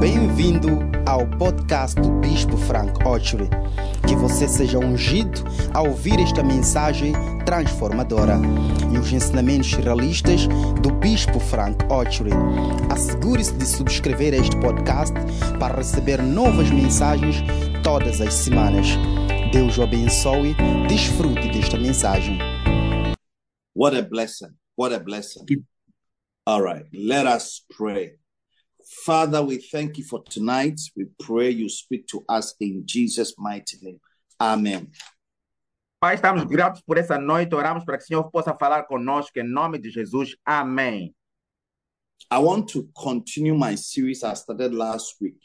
Bem-vindo ao podcast do Bispo Frank Ochery. Que você seja ungido ao ouvir esta mensagem transformadora e os ensinamentos realistas do Bispo Frank Ochery. Assegure-se de subscrever este podcast para receber novas mensagens todas as semanas. Deus o abençoe. Desfrute desta mensagem. What a blessing. What a blessing. All right, let us pray. Father, we thank you for tonight. We pray you speak to us in Jesus' mighty name. Amen. Pai, estamos gratos por essa noite. Oramos para que o Senhor possa falar conosco em nome de Jesus. Amém. I want to continue my series I started last week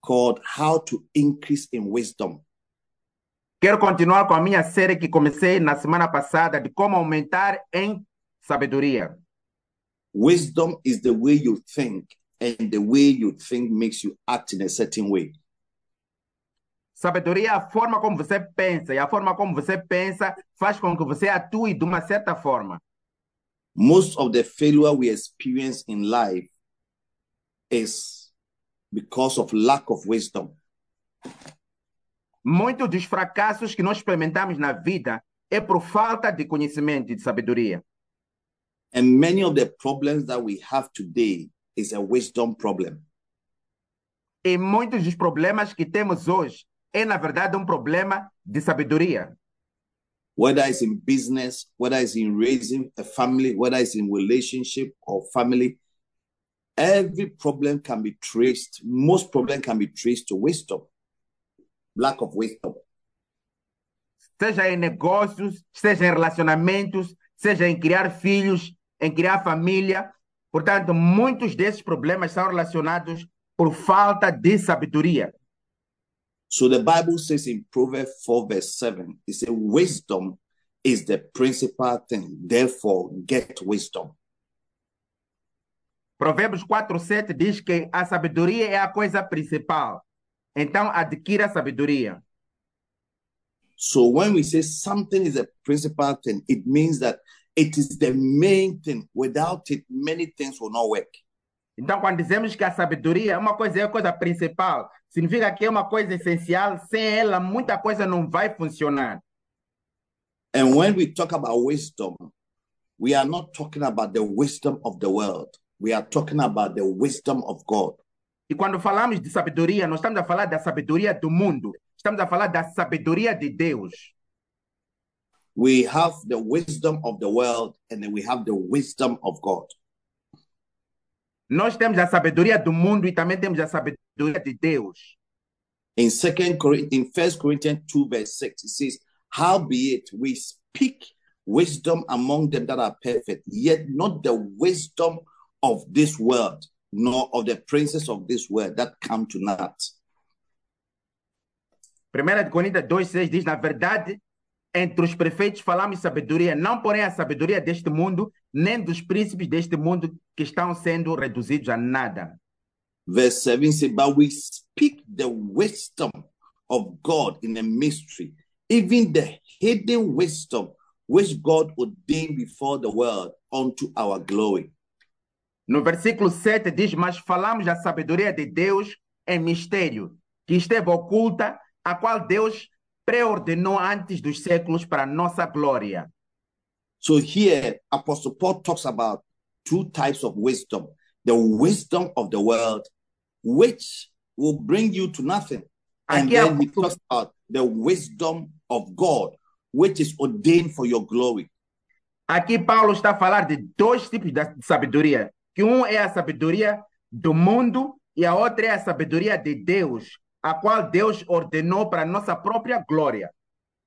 called How to Increase in Wisdom. Quero continuar com a minha série que comecei na semana passada de como aumentar em sabedoria. Wisdom is the way you think, and the way you think makes you act in a certain way. Sabedoria é a forma como você pensa, e a forma como você pensa faz com que você atue de uma certa forma. Most of the failure we experience in life is because of lack of wisdom. Muitos dos fracassos que nós experimentamos na vida é por falta de conhecimento e de sabedoria. And many of the problems that we have today is a wisdom problem. E muitos dos problemas que temos hoje é, na verdade, um problema de sabedoria. Whether it's in business, whether it's in raising a family, whether it's in relationship or family, every problem can be traced. Most problem can be traced to wisdom, lack of wisdom. Seja em negócios, seja em relacionamentos, seja em criar filhos, em criar família. Portanto, muitos desses problemas são relacionados por falta de sabedoria. So the Bible says in Proverbs 4, verse 7, it says, Wisdom is the principal thing. Therefore, get wisdom. Provérbios 4, 7 diz que a sabedoria é a coisa principal. Então, adquira sabedoria. So when we say something is a principal thing, it means that it is the main thing. Without it, many things will not work. Então, quando dizemos que a sabedoria é uma coisa, é a coisa principal, significa que é uma coisa essencial. Sem ela, muita coisa não vai funcionar. And when we talk about wisdom, we are not talking about the wisdom of the world. We are talking about the wisdom of God. E quando falamos de sabedoria, nós estamos a falar da sabedoria do mundo. Estamos a falar da sabedoria de Deus. We have the wisdom of the world and then we have the wisdom of God. Nós temos a sabedoria do mundo e também temos a sabedoria de Deus. In Second in First Corinthians 2, verse 6, it says, Howbeit we speak wisdom among them that are perfect, yet not the wisdom of this world, nor of the princes of this world that come to naught. 1 de Coríntios 2,6 diz: Na verdade, entre os prefeitos falamos sabedoria, não porém a sabedoria deste mundo, nem dos príncipes deste mundo que estão sendo reduzidos a nada. Verse 7 says, But we speak the wisdom of God in a mystery, even the hidden wisdom which God ordained before the world unto our glory. No versículo 7 diz: Mas falamos da sabedoria de Deus em mistério, que esteve oculta, a qual Deus preordenou antes dos séculos para nossa glória. So here, Apostle Paul talks about two types of wisdom the wisdom of the world, which will bring you to nothing. And Aqui é then he talks about the wisdom of God, which is ordained for your glory. Aqui Paulo está a falar de dois tipos de sabedoria, que um é a sabedoria do mundo e a outra é a sabedoria de Deus, a qual Deus ordenou para nossa própria glória.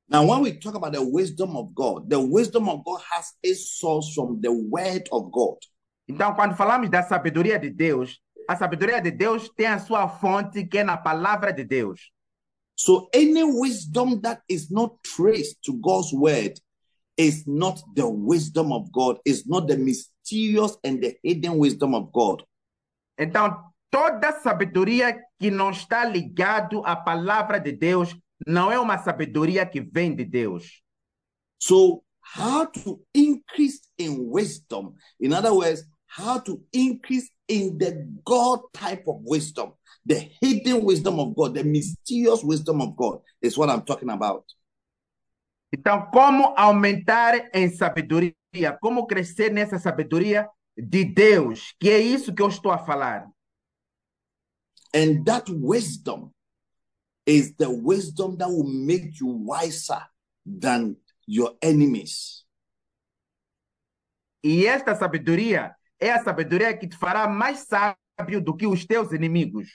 Now, when we talk about the wisdom of God, the wisdom of God has its source from the word of God. Então, quando falamos da sabedoria de Deus, a sabedoria de Deus tem a sua fonte que é na palavra de Deus. So any wisdom that is not traced to God's word is not the wisdom of God, is not the mysterious and the hidden wisdom of God. Então, toda sabedoria que não está ligado à palavra de Deus não é uma sabedoria que vem de Deus. So how to increase in wisdom? In other words, how to increase in the God type of wisdom, the hidden wisdom of God, the mysterious wisdom of God is what I'm talking about. Então, como aumentar em sabedoria? Como crescer nessa sabedoria de Deus? Que é isso que eu estou a falar. And that wisdom is the wisdom that will make you wiser than your enemies. E esta sabedoria é a sabedoria que te fará mais sábio do que os teus inimigos.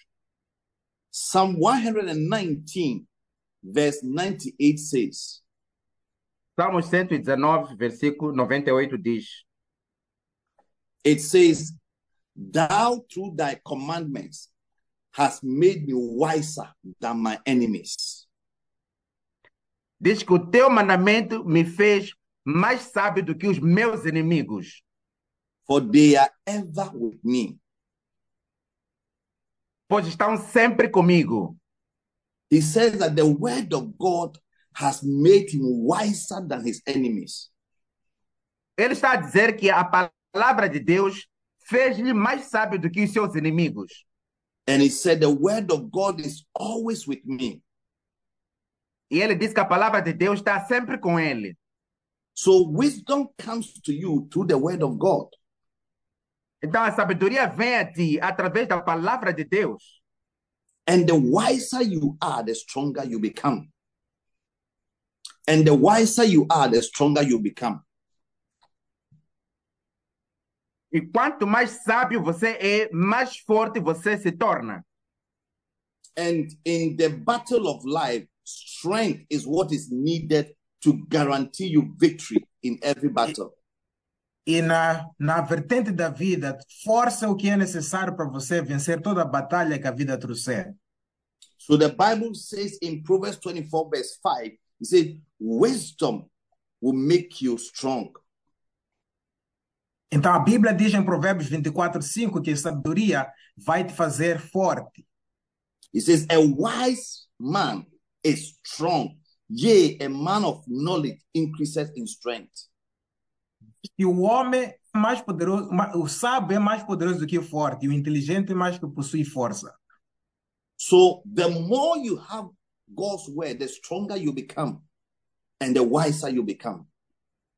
Psalm 119, verse 98 says, Salmos 119, versículo 98 diz: It says, Thou through thy commandments hast made me wiser than my enemies. Diz que o teu mandamento me fez mais sábio do que os meus inimigos, for they are ever with me. pois estão sempre comigo. He says that the word of God has made him wiser than his enemies. Ele está a dizer que a palavra de Deus fez-lhe mais sábio do que os seus inimigos. And he said, The word of God is always with me. E ele diz que a palavra de Deus está sempre com ele. So wisdom comes to you through the word of God. Então a sabedoria vem a ti através da palavra de Deus. And the wiser you are, the stronger you become. And the wiser you are, the stronger you become. E quanto mais sábio você é, mais forte você se torna. And in the battle of life, strength is what is needed to guarantee you victory in every battle. E na, na vertente da vida, força o que é necessário para você vencer toda a batalha que a vida trouxer. So the Bible says in Proverbs 24, verse 5, it says, Wisdom will make you strong. Então a Bíblia diz em Provérbios 24, 5 que a sabedoria vai te fazer forte. It says, A wise man is strong, yea, a man of knowledge increases in strength. E o homem é mais poderoso, o sábio é mais poderoso do que o forte, e o inteligente é mais que possui força. So the more you have God's word, the stronger you become and the wiser you become.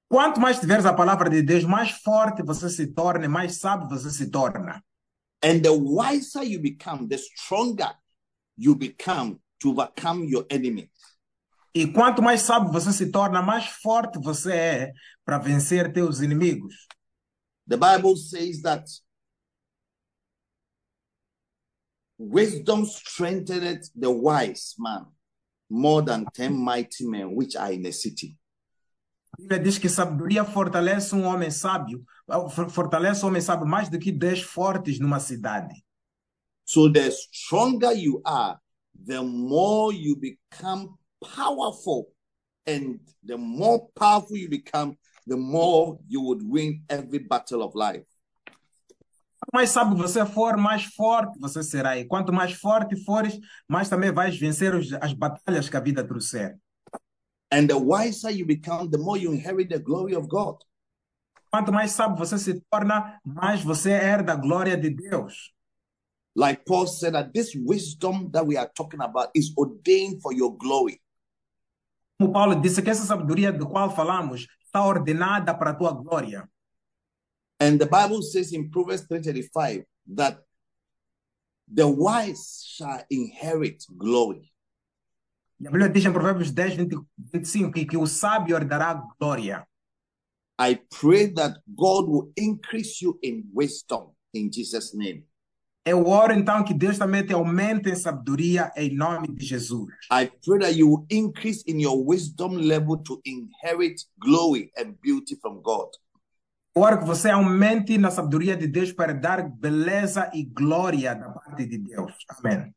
Quanto mais tiveres a palavra de Deus, mais forte você se torna, mais sábio você se torna. And the wiser you become, the stronger you become to overcome your enemy. E quanto mais sábio você se torna, mais forte você é para vencer teus inimigos. The Bible says that wisdom strengtheneth the wise man more than ten mighty men which are in a city. A Bíblia diz que sabedoria fortalece um homem sábio, for- fortalece um homem sábio mais do que dez fortes numa cidade. So the stronger you are, the more you become powerful. And the more powerful you become, the more you would win every battle of life. Quanto mais sábio você for, mais forte você será. E quanto mais forte fores, mais também vais vencer as batalhas que a vida trouxer. And the wiser you become, the more you inherit the glory of God. Quanto mais sábio você se torna, mais você herda a glória de Deus. Like Paul said, that this wisdom that we are talking about is ordained for your glory. Como Paulo disse que essa sabedoria do qual falamos está ordenada para a tua glória. And the Bible says in Proverbs 3:35 that the wise shall inherit glory. A Bíblia diz em Provérbios 10, 20, 25 que, que o sábio herdará glória. I pray that God will increase you in wisdom in Jesus' name. Eu oro então que Deus também te aumente em sabedoria em nome de Jesus. I pray that you will increase in your wisdom level to inherit glory and beauty from God. Eu oro que você aumente na sabedoria de Deus para dar beleza e glória da parte de Deus. Amém.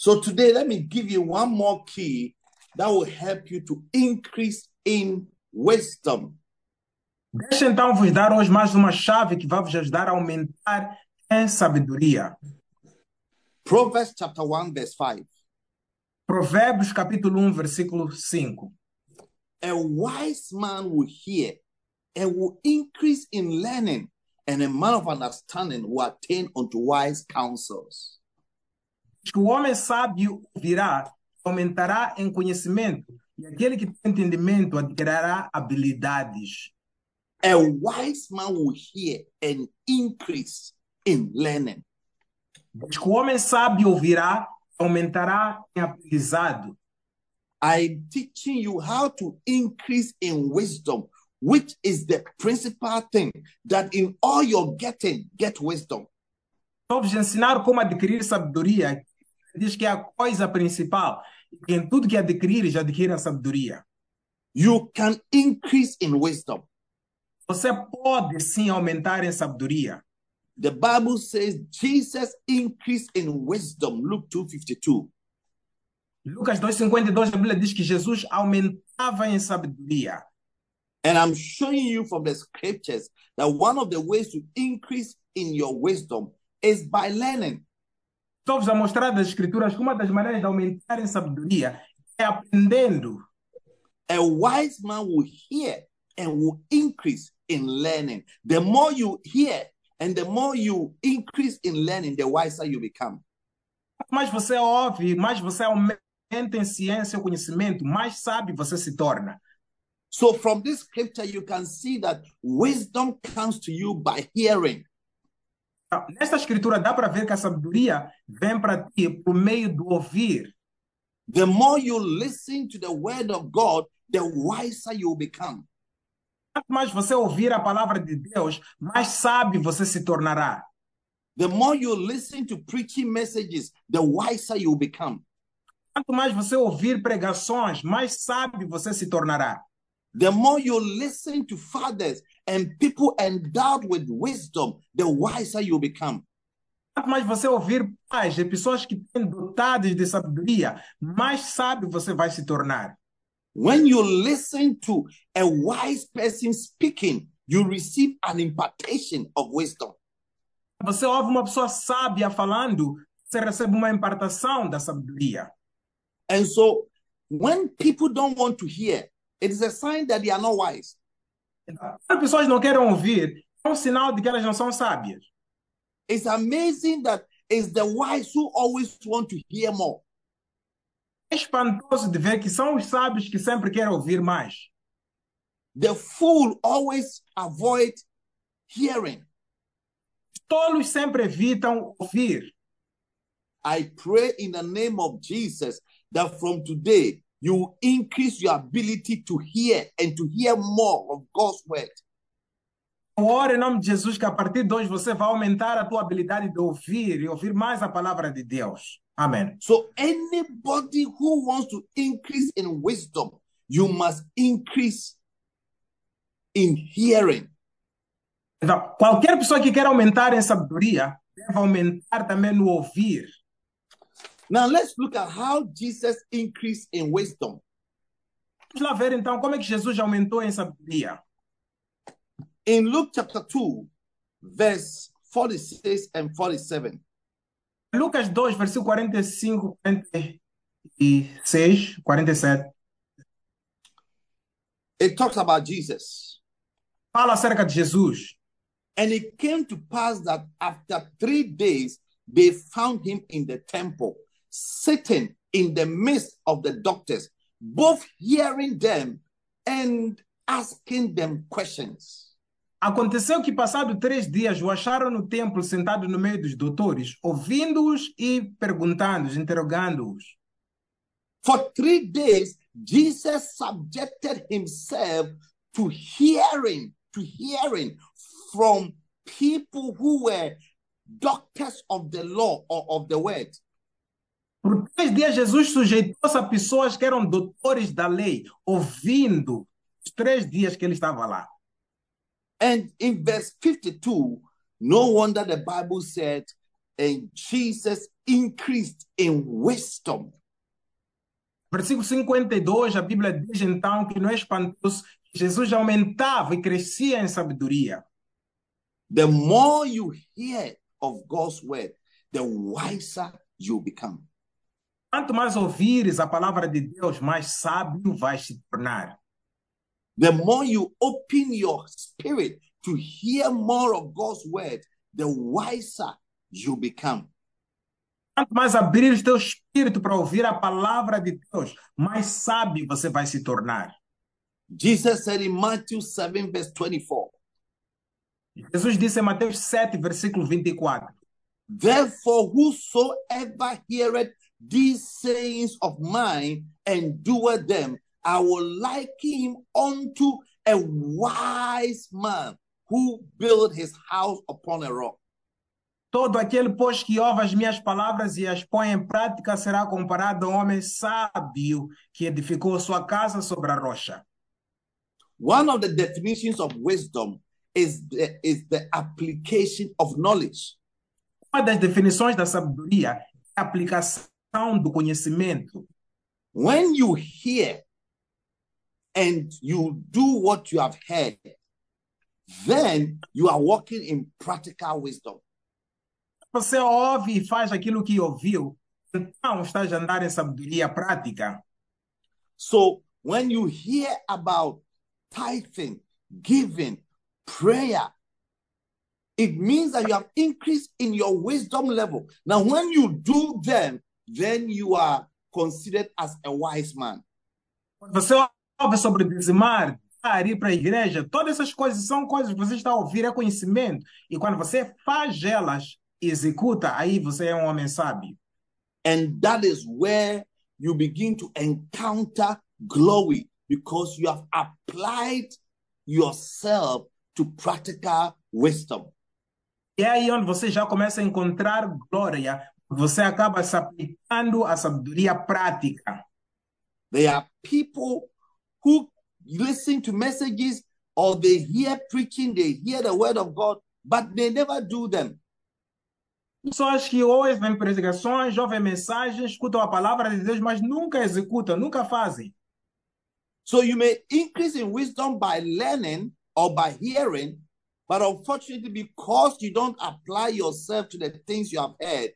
So today, let me give you one more key that will help you to increase in wisdom. Deixa então vos dar hoje mais uma chave que vai vos ajudar a aumentar em sabedoria. Proverbs chapter 1, verse 5. Provérbios capítulo 1, versículo 5. A wise man will hear and will increase in learning, and a man of understanding will attain unto wise counsels. Que o homem sábio virá, aumentará em conhecimento, e aquele que tem entendimento adquirirá habilidades. A wise man will hear and increase in learning. Que o homem sábio ouvirá, aumentará em aprendizado. I'm teaching you how to increase in wisdom, which is the principal thing that in all you're getting, get wisdom. Estou vos ensinar como adquirir sabedoria. Diz que é a coisa principal. Que em tudo que adquirires, adquira sabedoria. You can increase in wisdom. Você pode sim aumentar em sabedoria. The Bible says Jesus increased in wisdom, Luke 2:52. Lucas 2,52, a Bíblia diz que Jesus aumentava em sabedoria. And I'm showing you from the scriptures that one of the ways to increase in your wisdom is by learning. Estou-vos a mostrar das Escrituras que uma das maneiras de aumentar em sabedoria é aprendendo. A wise man will hear and will increase in learning. The more you hear and the more you increase in learning, the wiser you become. Mais você ouve, mais você aumenta em ciência e conhecimento, mais sábio você se torna. So, from this scripture, you can see that wisdom comes to you by hearing. Então, Nesta escritura dá para ver que a sabedoria vem para ti por meio do ouvir. The more you listen to the word of God, the wiser you become. Quanto mais você ouvir a palavra de Deus, mais sábio você se tornará. The more you listen to preaching messages, the wiser you become. Quanto mais você ouvir pregações, mais sábio você se tornará. The more you listen to fathers and people endowed with wisdom, the wiser you become. Quanto mais você ouvir pais e pessoas que têm dotadas de sabedoria, mais sábio você vai se tornar. When you listen to a wise person speaking, you receive an impartation of wisdom. Você ouve uma pessoa sábia falando, você recebe uma impartação da sabedoria. And so, when people don't want to hear, it is a sign that they are not wise. As pessoas não querem ouvir, é um sinal de que elas não são sábias. It's amazing that it's the wise who always want to hear more. É espantoso de ver que são os sábios que sempre querem ouvir mais. The fool always avoid hearing. Tolos sempre evitam ouvir. I pray in the name of Jesus that from today you will increase your ability to hear and to hear more of God's word. Eu oro em nome de Jesus que a partir de hoje você vai aumentar a tua habilidade de ouvir e ouvir mais a palavra de Deus. Amém. So anybody who wants to increase in wisdom, you must increase in hearing. Então, qualquer pessoa que quer aumentar em sabedoria deve aumentar também no ouvir. Now let's look at how Jesus increased in wisdom. Vamos lá ver então como é que Jesus aumentou em sabedoria. In Luke chapter 2, verse 46 and 47. Lucas 2, versículo 45, 46, 47. It talks about Jesus. Fala acerca de Jesus. And it came to pass that after three days, they found him in the temple, sitting in the midst of the doctors, both hearing them and asking them questions. Aconteceu que, passado três dias, o acharam no templo sentado no meio dos doutores, ouvindo-os e perguntando-os, interrogando-os. For three days, Jesus subjected himself to hearing, to hearing from people who were doctors of the law or of the word. Por três dias, Jesus sujeitou-se a pessoas que eram doutores da lei, ouvindo os três dias que ele estava lá. And in verse 52, no wonder the Bible said, and Jesus increased in wisdom. Versículo 52, a Bíblia diz então que não é espantoso que Jesus aumentava e crescia em sabedoria. The more you hear of God's word, the wiser you become. Quanto mais ouvires a palavra de Deus, mais sábio vais se tornar. The more you open your spirit to hear more of God's word, the wiser you become. Quanto mais abrir o teu espírito para ouvir a palavra de Deus, mais sábio você vai se tornar. Jesus said in Matthew 7, verse 24, Jesus disse em Mateus 7, versículo 24: Therefore, whosoever heareth these sayings of mine and doeth them, I will liken him unto a wise man who built his house upon a rock. Todo aquele, pois, que ouve as minhas palavras e as põe em prática será comparado a um homem sábio que edificou sua casa sobre a rocha. One of the definitions of wisdom is the, is the application of knowledge. Uma das definições da sabedoria é a aplicação do conhecimento. When you hear and you do what you have heard, then you are walking in practical wisdom. Você ouve e faz aquilo que ouviu, então estás a andar em sabedoria prática. So when you hear about tithing, giving, prayer, it means that you have increased in your wisdom level. Now, when you do them, then you are considered as a wise man. Você ouve sobre dizimar, dar, ir para a igreja, todas essas coisas são coisas que você está a ouvir, é conhecimento. E quando você faz elas, executa, aí você é um homem sábio. And that is where you begin to encounter glory because you have applied yourself to practical wisdom. E é aí onde você já começa a encontrar glória. Você acaba se aplicando a sabedoria prática. There are people who listen to messages or they hear preaching, they hear the word of God, but they never do them. Pessoas que ouvem pregações, ouvem mensagens, escutam a palavra de Deus, mas nunca executam, nunca fazem. So you may increase in wisdom by learning or by hearing, but unfortunately, because you don't apply yourself to the things you have heard,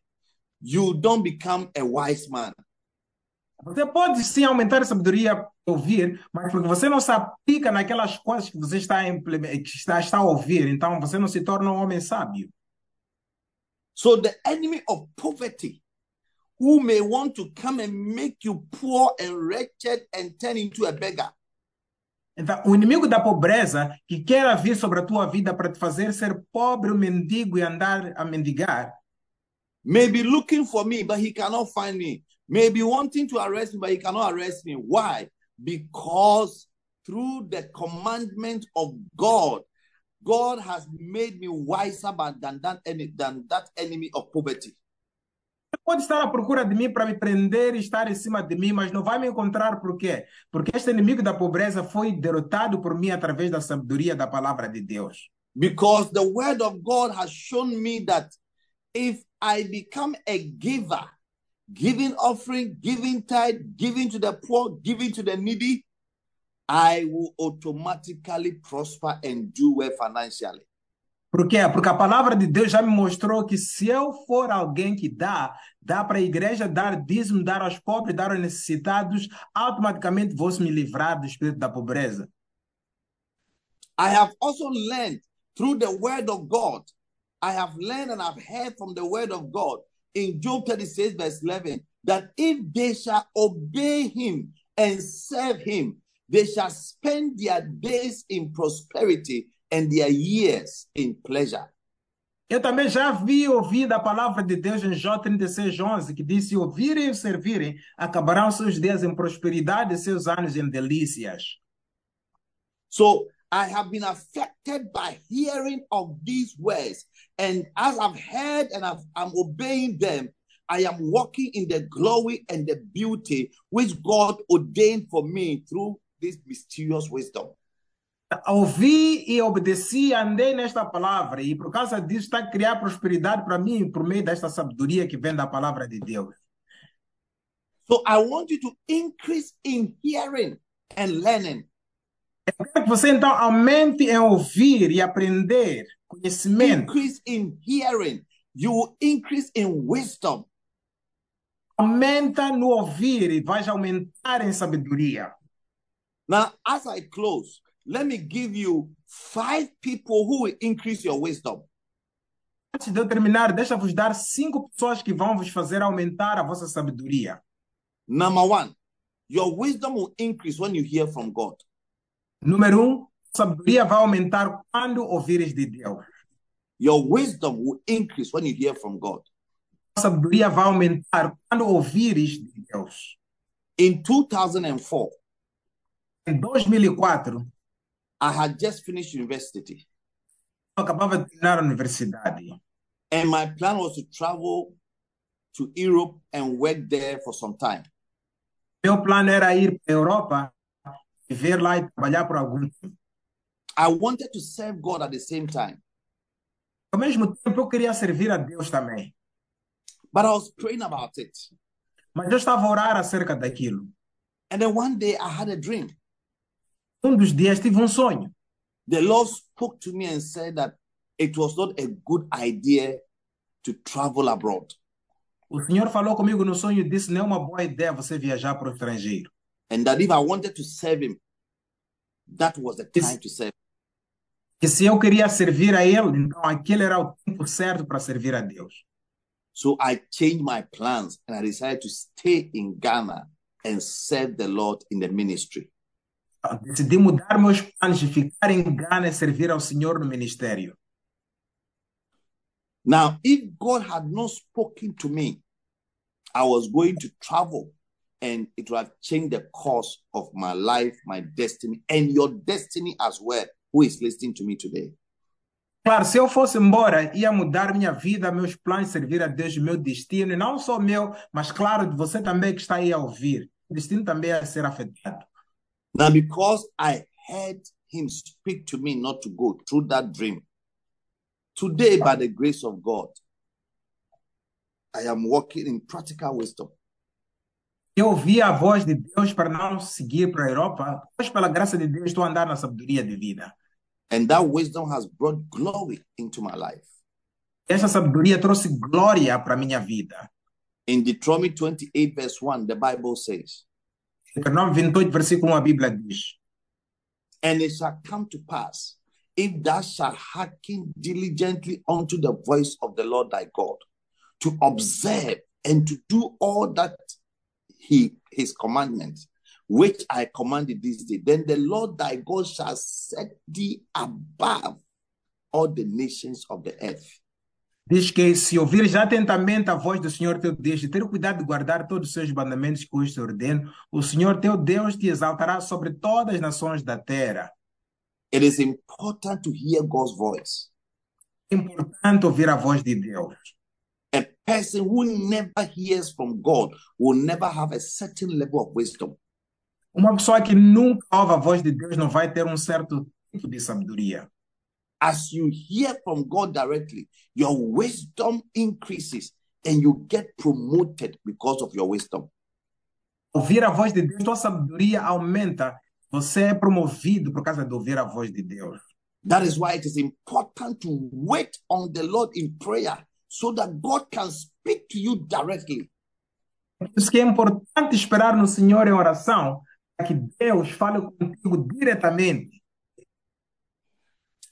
you don't become a wise man. Você pode sim aumentar a sabedoria ouvir, mas porque você não se aplica naquelas coisas que você está, que está, está a ouvir, então você não se torna um homem sábio. So the enemy of poverty, who may want to come and make you poor and wretched and turn into a beggar, Então, o inimigo da pobreza que quer vir sobre a tua vida para te fazer ser pobre, um mendigo e andar a mendigar, may be looking for me, but he cannot find me. May be wanting to arrest me, but he cannot arrest me. Why? Because through the commandment of God, God has made me wiser than that, any, than that enemy of poverty. Pode estar à procura de mim para me prender e estar em cima de mim, mas não vai me encontrar por quê? Porque este inimigo da pobreza foi derrotado por mim através da sabedoria da palavra de Deus. Because the word of God has shown me that if I become a giver, giving offering, giving tithe, giving to the poor, giving to the needy, I will automatically prosper and do well financially. Por quê? Porque a palavra de Deus já me mostrou que se eu for alguém que dá, dá para a igreja dar dízimo, dar aos pobres, dar aos necessitados, automaticamente vou me livrar do espírito da pobreza. I have also learned through the word of God. I have learned and I've heard from the word of God in Job 36, verse 11, that if they shall obey him and serve him, they shall spend their days in prosperity and their years in pleasure. Eu também já vi ouvido a palavra de Deus em Jó 36, 11, que diz: Se ouvirem e servirem, acabarão seus dias em prosperidade e seus anos em delícias. So I have been affected by hearing of these words. And as I've heard and I've, I'm obeying them, I am walking in the glory and the beauty which God ordained for me through this mysterious wisdom. Ouvi e obedeci, andei nesta palavra, e por causa disso está a criar prosperidade para mim por meio desta sabedoria que vem da palavra de Deus. So I want you to increase in hearing and learning. Eu quero que você então aumente em ouvir e aprender conhecimento. Increase in hearing. You will increase in wisdom. Aumenta no ouvir e vais aumentar em sabedoria. Now, as I close, let me give you five people who will increase your wisdom. Antes de eu terminar, deixa-vos dar cinco pessoas que vão vos fazer aumentar a vossa sabedoria. Number one, your wisdom will increase when you hear from God. Número um, sabedoria vai aumentar quando ouvires de Deus. Your wisdom will increase when you hear from God. A sabedoria vai aumentar quando ouvires de Deus. In 2004, Em 2004, I had just finished university, eu acabava de terminar a universidade. and my plan was to travel to Europe and work there for some time. Meu plano era ir para a Europa, viver lá e trabalhar por algum tempo. I wanted to serve God at the same time, Ao mesmo tempo, eu queria servir a Deus também. but I was praying about it. Mas eu estava a orar acerca daquilo. And then one day I had a dream. Um dos dias tive um sonho. The Lord spoke to me and said that it was not a good idea to travel abroad. O Senhor falou comigo no sonho e disse: não é uma boa ideia você viajar para o estrangeiro. And that if I wanted to serve Him, that was the time to serve. Que se eu queria servir a Ele, então aquele era o tempo certo para servir a Deus. So I changed my plans and I decided to stay in Ghana and serve the Lord in the ministry. Então, decidi mudar meus planos de ficar em Gana e servir ao Senhor no ministério. Now, if God had not spoken to me, I was going to travel and it would have changed the course of my life, my destiny, and your destiny as well, who is listening to me today. Claro, se eu fosse embora, ia mudar minha vida, meus planos, servir a Deus, meu destino, e não só meu, mas claro, de você também que está aí a ouvir. O destino também ia ser afetado. Now, because I heard him speak to me not to go through that dream, today, by the grace of God, I am walking in practical wisdom. Eu ouvi a voz de Deus para não seguir para a Europa, mas pela graça de Deus estou a andar na sabedoria de vida. And that wisdom has brought glory into my life. Essa sabedoria trouxe glória para minha vida. In Deuteronomy 28, verse 1, the Bible says, Deuteronômio 28, versículo 1, a Bíblia diz: And it shall come to pass, if thou shalt hearken diligently unto the voice of the Lord thy God, to observe and to do all that he his commandments, which I commanded this day, then the Lord thy God shall set thee above all the nations of the earth. Diz que se ouvires atentamente a voz do Senhor teu Deus e ter cuidado de guardar todos os seus mandamentos que hoje te ordeno, o Senhor teu Deus te exaltará sobre todas as nações da terra. It is important to hear God's voice. É importante ouvir a voz de Deus. A person who never hears from God will never have a certain level of wisdom. Uma pessoa que nunca ouve a voz de Deus não vai ter um certo tipo de sabedoria. As you hear from God directly, your wisdom increases and you get promoted because of your wisdom. Ouvir a voz de Deus, tua sabedoria aumenta. Você é promovido por causa de ouvir a voz de Deus. That is why it is important to wait on the Lord in prayer so that God can speak to you directly. Por isso que é importante esperar no Senhor em oração que Deus fale contigo diretamente.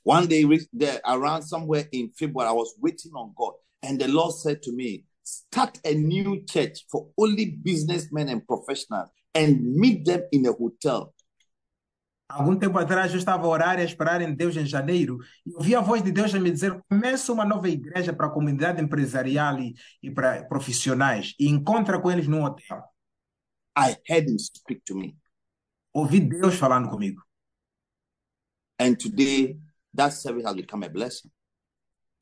One day, re- there, around somewhere in February, I was waiting on God, and the Lord said to me, Start a new church for only businessmen and professionals and meet them in a hotel. Algum tempo atrás eu estava a orar e a esperar em Deus em janeiro e ouvi a voz de Deus a me dizer: começa uma nova igreja para a comunidade empresarial e, e para profissionais e encontra com eles num hotel. I heard him speak to me. Ouvi Deus falando comigo. And today, that service has become a blessing.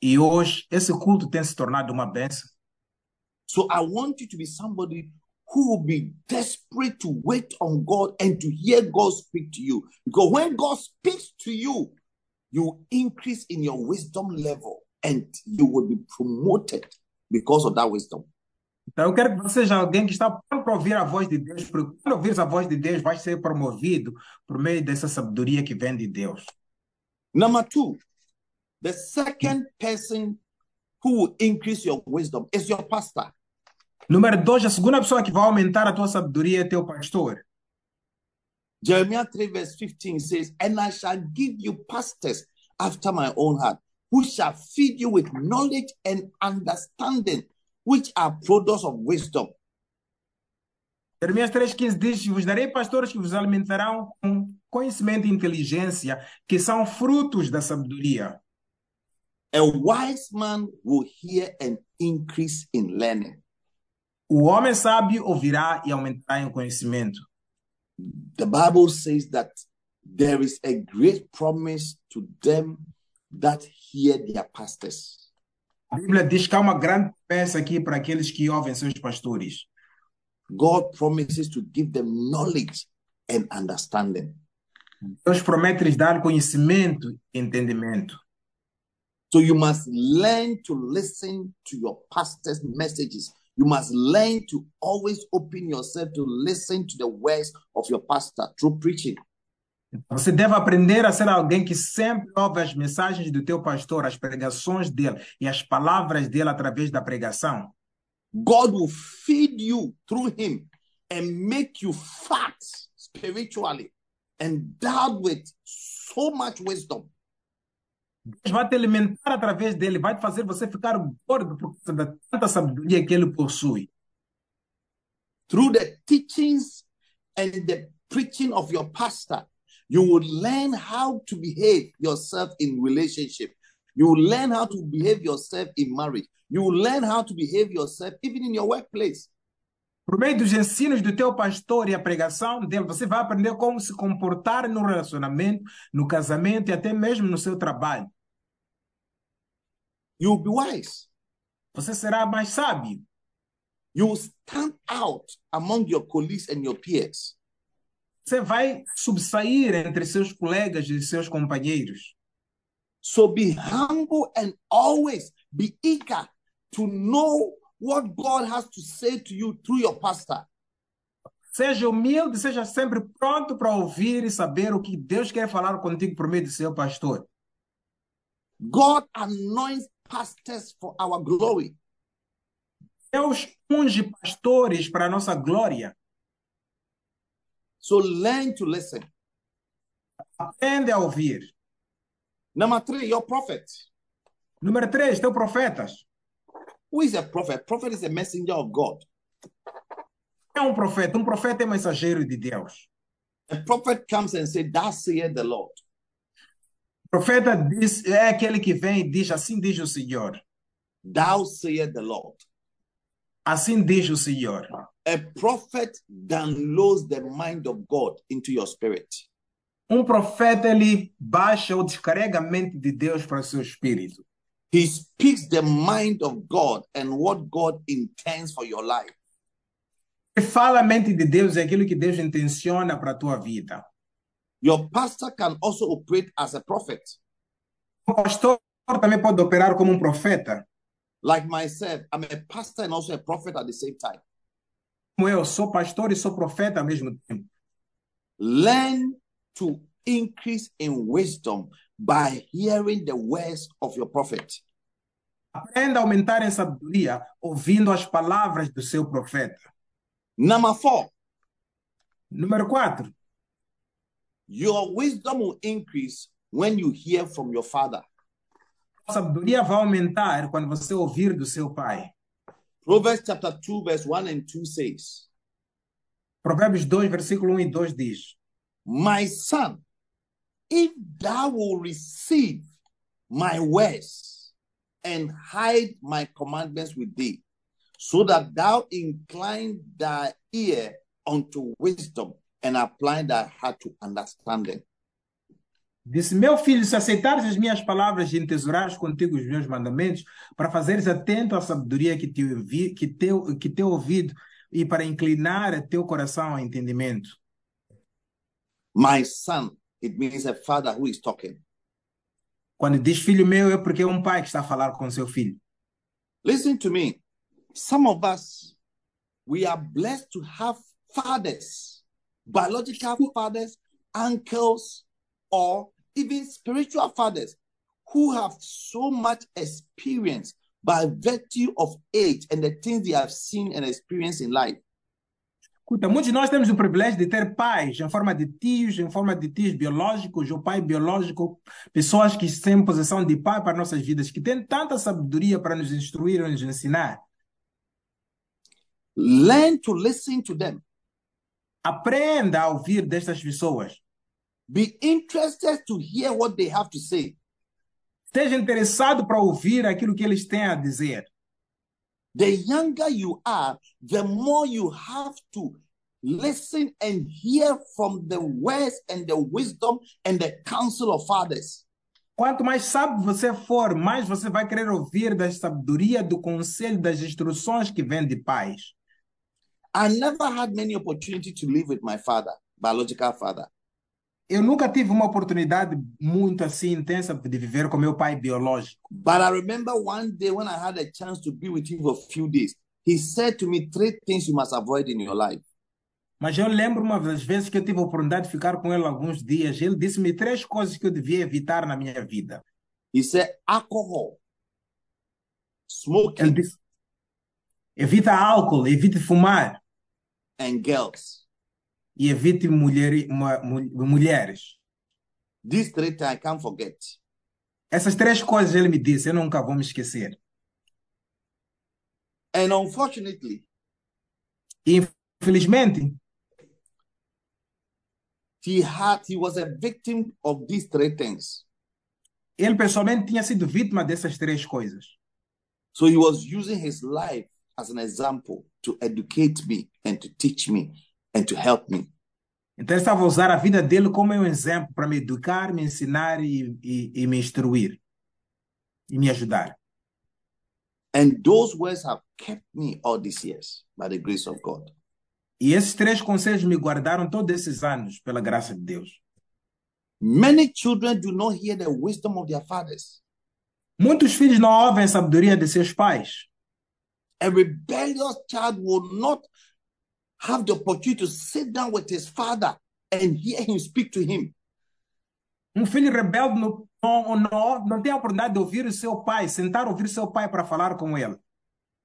E hoje esse culto tem se tornado uma bênção. So I want you to be somebody who will be desperate to wait on God and to hear God speak to you. Because when God speaks to you, you increase in your wisdom level and you will be promoted because of that wisdom. Então eu quero que você seja alguém que está pronto para ouvir a voz de Deus, porque quando ouvires a voz de Deus, vai ser promovido por meio dessa sabedoria que vem de Deus. Number two, the second person who will increase your wisdom is your pastor. Número dois, a segunda pessoa que vai aumentar a tua sabedoria é teu pastor. Jeremiah 3, verse 15 says, And I shall give you pastors after my own heart, who shall feed you with knowledge and understanding, which are products of wisdom. Jeremias 3,15 diz: Vos darei pastores que vos alimentarão com conhecimento e inteligência, que são frutos da sabedoria. A wise man will hear and increase in learning. O homem sábio ouvirá e aumentará em conhecimento. The Bible says that there is a great promise to them that hear their pastors. A Bíblia diz que há uma grande promessa aqui para aqueles que ouvem seus pastores. God promises to give them knowledge and understanding. Deus promete lhes dar conhecimento e entendimento. So you must learn to listen to your pastor's messages. You must learn to always open yourself to listen to the words of your pastor through preaching. Você deve aprender a ser alguém que sempre ouve as mensagens do teu pastor, as pregações dele e as palavras dele através da pregação. God will feed you through him and make you fat spiritually, endowed with so much wisdom. Deus vai te alimentar através dele, vai te fazer você ficar gordo por causa da tanta sabedoria que ele possui. Through the teachings and the preaching of your pastor, you will learn how to behave yourself in relationship. You will learn how to behave yourself in marriage. You will learn how to behave yourself even in your workplace. Por meio dos ensinos do teu pastor e a pregação dele, você vai aprender como se comportar no relacionamento, no casamento e até mesmo no seu trabalho. You will be wise. Você será mais sábio. You will stand out among your colleagues and your peers. Você vai subsair entre seus colegas e seus companheiros. So be humble and always be eager to know what God has to say to you through your pastor. Seja humilde, seja sempre pronto para ouvir e saber o que Deus quer falar contigo por meio do seu pastor. God anoints pastors for our glory. Deus unge pastores para a nossa glória. So learn to listen. Aprende a ouvir. Number three, your prophet. Número 3, teu profetas. Who is a prophet? Prophet is a messenger of God. É um profeta. Um profeta é mensageiro de Deus. A prophet comes and says, Thus saith the Lord. O profeta diz, é aquele que vem e diz, assim diz o Senhor. Thou saith the Lord. Assim diz o Senhor. A prophet downloads the mind of God into your spirit. Um profeta, ele baixa ou descarrega a mente de Deus para o seu espírito. He speaks the mind of God and what God intends for your life. Ele fala a mente de Deus é aquilo que Deus intenciona para a tua vida. Your pastor can also operate as a prophet. O pastor também pode operar como um profeta. Like myself, I'm a pastor and also a prophet at the same time. Como eu sou pastor e sou profeta ao mesmo tempo. Learn to increase in wisdom by hearing the words of your prophet. Aprenda a aumentar em sabedoria ouvindo as palavras do seu profeta. Number four, Número 4. your wisdom will increase when you hear from your father. A sabedoria vai aumentar quando você ouvir do seu pai. Proverbs chapter 2, verse 1 and 2 says, Provérbios 2, versículo 1 e 2 diz: My son, if thou will receive my words and hide my commandments with thee, so that thou incline thy ear unto wisdom and apply thy heart to understanding. Disse: Meu filho, se aceitares as minhas palavras e entesourares contigo os meus mandamentos, para fazeres atento à sabedoria que te, ouvi, que teu, que teu ouvido e para inclinar teu coração ao entendimento. My son, it means a father who is talking. Quando diz filho meu, é porque é um pai que está a falar com seu filho. Listen to me. Some of us, we are blessed to have fathers, biological fathers, uncles, or even spiritual fathers who have so much experience by virtue of age and the things they have seen and experienced in life. Escuta, muitos de nós temos o privilégio de ter pais em forma de tios, em forma de tios biológicos, ou pai biológico, pessoas que em posição de pai para nossas vidas, que têm tanta sabedoria para nos instruir, nos ensinar. Learn to listen to them. Aprenda a ouvir destas pessoas. Be interested to hear what they have to say. Esteja interessado para ouvir aquilo que eles têm a dizer. The younger you are, the more you have to listen and hear from the words and the wisdom and the counsel of fathers. Quanto mais sábio você for, mais você vai querer ouvir da sabedoria, do conselho, das instruções que vêm de pais. I never had many opportunity to live with my father, biological father. Eu nunca tive uma oportunidade muito assim intensa de viver com meu pai biológico. But I remember one day when I had a chance to be with him for a few days, he said to me three things you must avoid in your life. Mas eu lembro uma das vezes que eu tive a oportunidade de ficar com ele alguns dias. Ele disse-me três coisas que eu devia evitar na minha vida. He said alcohol, smoking, disse: evita álcool, evite fumar and girls. E evite mulher, mu- mu- mulheres. These three things I can't forget. Essas três coisas ele me disse, eu nunca vou me esquecer. And unfortunately, infelizmente, he had he was a victim of these three things. ele pessoalmente tinha sido vítima dessas três coisas. So he was using his life as an example to educate me and to teach me and to help me. Então ele estava a usar a vida dele como um exemplo para me educar, me ensinar e, e, e me instruir e me ajudar. And those words have kept me all these years by the grace of God. E esses três conselhos me guardaram todos esses anos, pela graça de Deus. Many children do not hear the wisdom of their fathers. Muitos filhos não ouvem a sabedoria de seus pais. A rebellious child will not have the opportunity to sit down with his father and hear him speak to him. Um filho rebelde não, não, não, tem a oportunidade de ouvir o seu pai, sentar ouvir seu pai para falar com ele.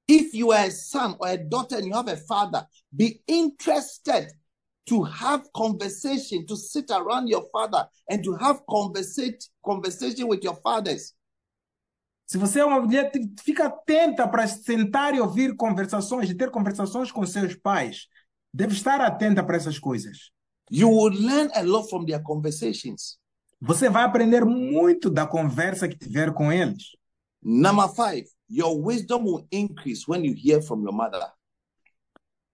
If you are a son or a daughter and you have a father, be interested to have conversation, to sit around your father and to have conversation conversation with your fathers. Se você é uma mulher, fica atenta para sentar e ouvir conversações, e ter conversações com seus pais. Deve estar atenta para essas coisas. You will learn a lot from their conversations. Você vai aprender muito da conversa que tiver com eles. Number five, your wisdom will increase when you hear from your mother.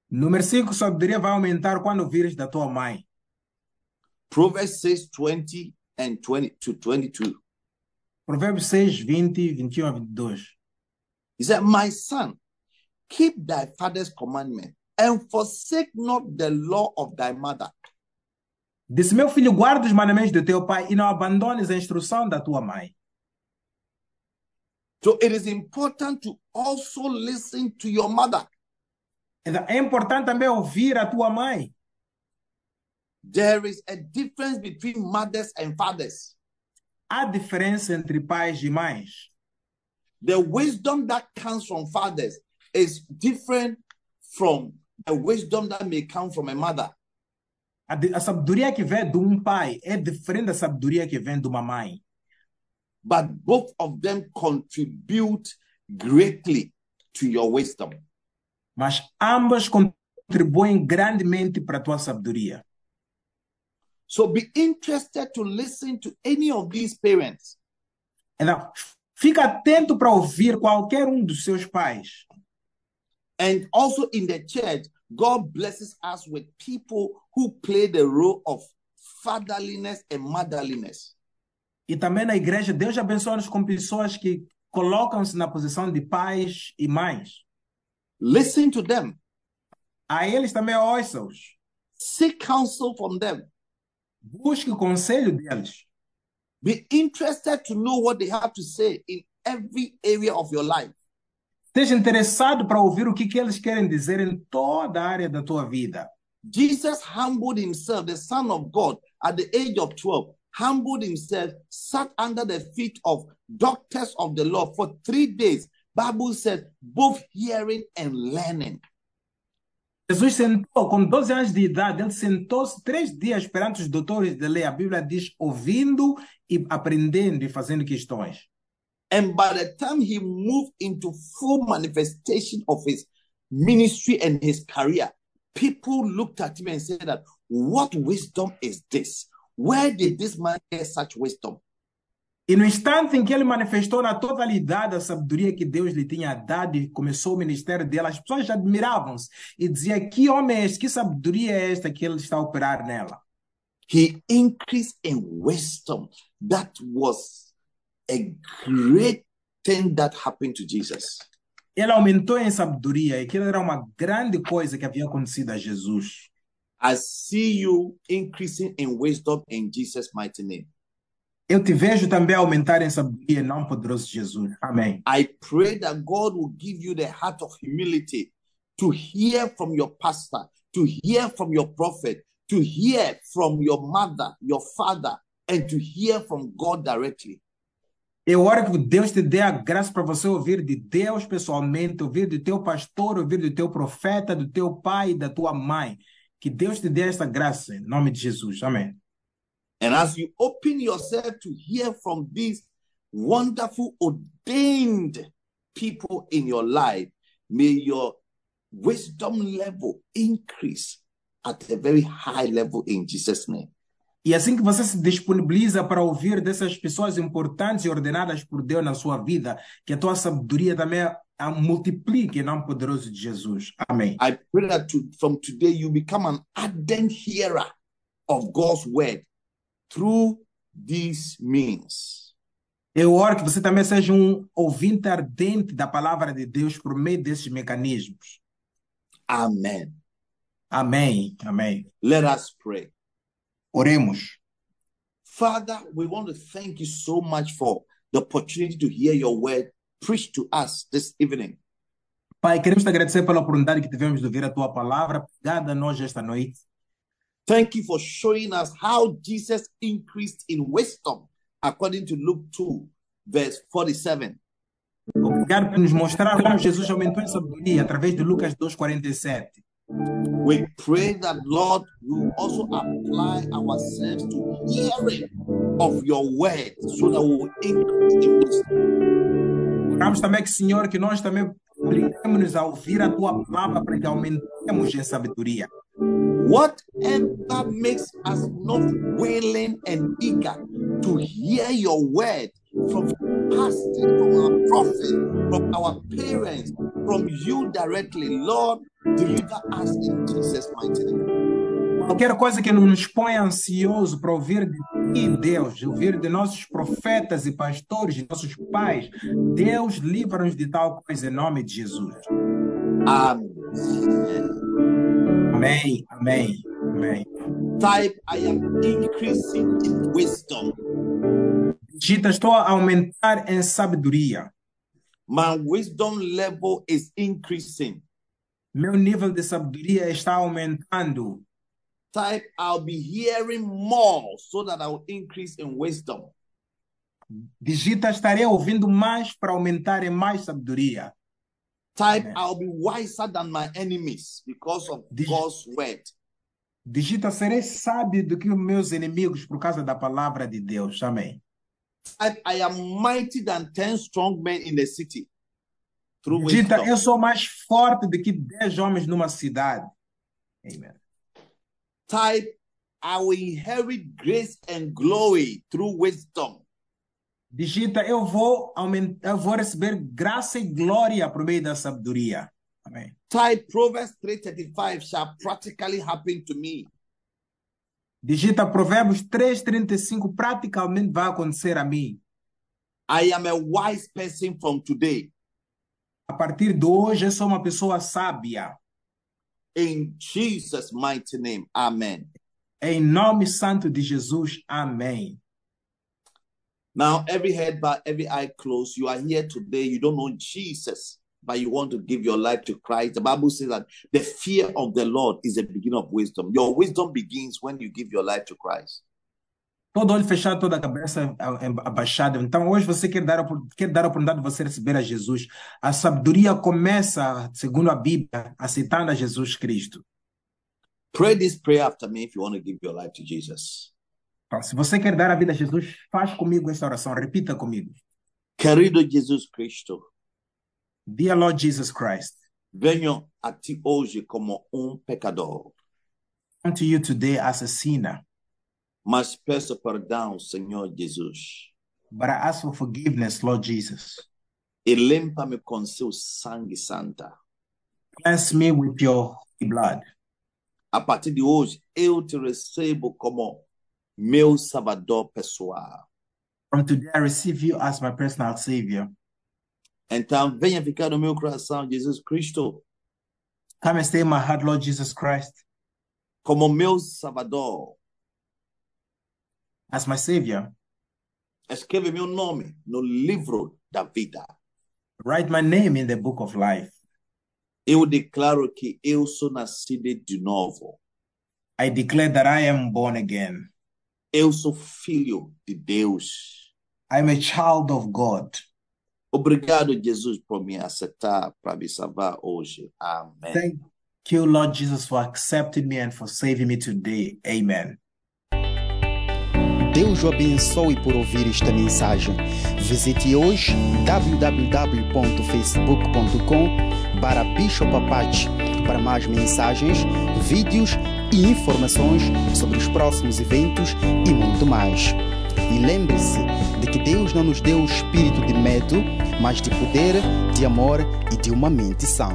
Número 5, sabedoria vai aumentar quando ouvires da tua mãe. Proverbs 6 20 and 20 to 22. Provérbios 6, 20, 21 a 22. He said, My son, keep thy father's commandment and forsake not the law of thy mother. Disse, meu filho, guarda os mandamentos do teu pai e não abandones a instrução da tua mãe. So it is important to also listen to your mother. Então, É importante também ouvir a tua mãe. There is a difference between mothers and fathers. Há diferença entre pais e mães. The wisdom that comes from fathers is different from the wisdom that may come from a mother. A, a sabedoria que vem de um pai é diferente da sabedoria que vem de uma mãe. But both of them contribute greatly to your wisdom. Mas ambas contribuem grandemente para a tua sabedoria. So be interested to listen to any of these parents. Então, fica atento para ouvir qualquer um dos seus pais. And also in the church, God blesses us with people who play the role of fatherliness and motherliness. E também na igreja, Deus abençoa-nos com pessoas que colocam-se na posição de pais e mães. Listen to them, A eles também ouça-os. seek counsel from them, Busque o conselho deles. be interested to know what they have to say in every area of your life. Esteja interessado para ouvir o que, que eles querem dizer em toda a área da tua vida. Jesus humbled himself, the Son of God, at the age of 12, humbled himself, sat under the feet of doctors of the law for three days. Bible says, both hearing and learning. Jesus sentou, com 12 anos de idade, ele sentou-se três dias perante os doutores de lei. A Bíblia diz ouvindo e aprendendo e fazendo questões. And by the time he moved into full manifestation of his ministry and his career, people looked at him and said that, what wisdom is this? Where did this man get such wisdom? E no instante em que ele manifestou na totalidade a sabedoria que Deus lhe tinha dado e começou o ministério dele, as pessoas admiravam-se e diziam: Que homem é este? Que sabedoria é esta que ele está a operar nela? He increased in wisdom. That was a great thing that happened to Jesus. Ele aumentou em sabedoria e aquilo era uma grande coisa que havia acontecido a Jesus. I see you increasing in wisdom in Jesus' mighty name. Eu te vejo também aumentar em sabedoria, em nome poderoso de Jesus. Amém. I pray that God will give you the heart of humility to hear from your pastor, to hear from your prophet, to hear from your mother, your father, and to hear from God directly. Eu oro que Deus te dê a graça para você ouvir de Deus pessoalmente, ouvir do teu pastor, ouvir do teu profeta, do teu pai da tua mãe. Que Deus te dê esta graça, em nome de Jesus. Amém. And as you open yourself to hear from these wonderful, ordained people in your life, may your wisdom level increase at a very high level in Jesus' name. E assim que você se disponibiliza para ouvir dessas pessoas importantes e ordenadas por Deus na sua vida, que a tua sabedoria também a multiplique em nome poderoso de Jesus. Amém. I pray that to, from today you become an ardent hearer of God's word through these means. Eu oro que você também seja um ouvinte ardente da palavra de Deus por meio desses mecanismos. Amen. Amém. Amém. Let us pray. Oremos. Father, we want to thank you so much for the opportunity to hear your word preached to us this evening. Pai, queremos te agradecer pela oportunidade que tivemos de ouvir a tua palavra pregada a nós esta noite. Thank you for showing us how Jesus increased in wisdom according to Luke 2, verse 47. Obrigado por nos mostrar como Jesus aumentou em sabedoria através de Lucas 2:47. We pray that, Lord, we will also apply ourselves to hearing of your word so that we will increase in wisdom. Oramos também que, Senhor, que nós também obrigamos a ouvir a tua palavra para que aumentemos em sabedoria. Whatever makes us not willing and eager to hear your word from pastor, from our prophet, from our parents, from you directly, Lord, deliver us in Jesus' mighty name. Qualquer coisa que nos põe ansioso para ouvir de ti, Deus, ouvir de nossos profetas e pastores, de nossos pais, Deus livra-nos de tal coisa em nome de Jesus. Amen. Amém, amém, amém. Type, I am increasing in wisdom. Digita, estou a aumentar em sabedoria. My wisdom level is increasing. Meu nível de sabedoria está aumentando. Type, I'll be hearing more so that I will increase in wisdom. Digita, estarei ouvindo mais para aumentar em mais sabedoria. Type, Amen. I'll be wiser than my enemies because of Dig- God's word. Digita, serei sábio do que os meus inimigos por causa da palavra de Deus. Amém. I am mighty than 10 strong men in the city through Digita, wisdom. eu sou mais forte do que dez homens numa cidade. Amen. Type, I will inherit grace and glory through wisdom. Digita, eu vou aumentar, eu vou receber graça e glória por meio da sabedoria. Amém. Type, Proverbs 3:35 shall practically happen to me. Digita Provérbios 3:35, praticamente vai acontecer a mim. I am a wise person from today. A partir de hoje, eu sou uma pessoa sábia. In Jesus' mighty name, amen. Em nome santo de Jesus. Amém. Now, every head bowed, every eye closed. You are here today. You don't know Jesus, but you want to give your life to Christ. The Bible says that the fear of the Lord is the beginning of wisdom. Your wisdom begins when you give your life to Christ. todo olho fechado, toda a cabeça a- a- abaixada. Então, hoje você quer dar, quer dar a oportunidade de você receber a Jesus. A sabedoria começa, segundo a Bíblia, aceitando a Jesus Cristo. Pray this prayer after me if you want to give your life to Jesus. Então, se você quer dar a vida a Jesus, faz comigo esta oração, repita comigo. Querido Jesus Cristo, Dear Lord Jesus Christ, venho a ti hoje como um pecador, come to you today as a sinner, mas peço perdão, Senhor Jesus, but I ask for forgiveness, Lord Jesus. e limpa-me com seu sangue santa. Cleanse me with your holy blood. A partir de hoje, eu te recebo como meu salvador pessoal. From today, I receive you as my personal Savior. Então, venha ficar no meu coração, Jesus Cristo, Come and stay in my heart, Lord Jesus Christ, como meu salvador. as my Savior. Escreve meu nome no livro da vida. Write my name in the book of life. Eu declaro que eu sou nascido de novo. I declare that I am born again. Eu sou filho de Deus. I'm a child of God. Obrigado, Jesus, por me aceitar para me salvar hoje. Amém. Thank you, Lord Jesus, for accepting me and for saving me today. Amen. Deus o abençoe por ouvir esta mensagem. Visite hoje www.facebook.com para Bishop Apache para mais mensagens, vídeos e informações sobre os próximos eventos e muito mais. E lembre-se de que Deus não nos deu o espírito de medo, mas de poder, de amor e de uma mente sã.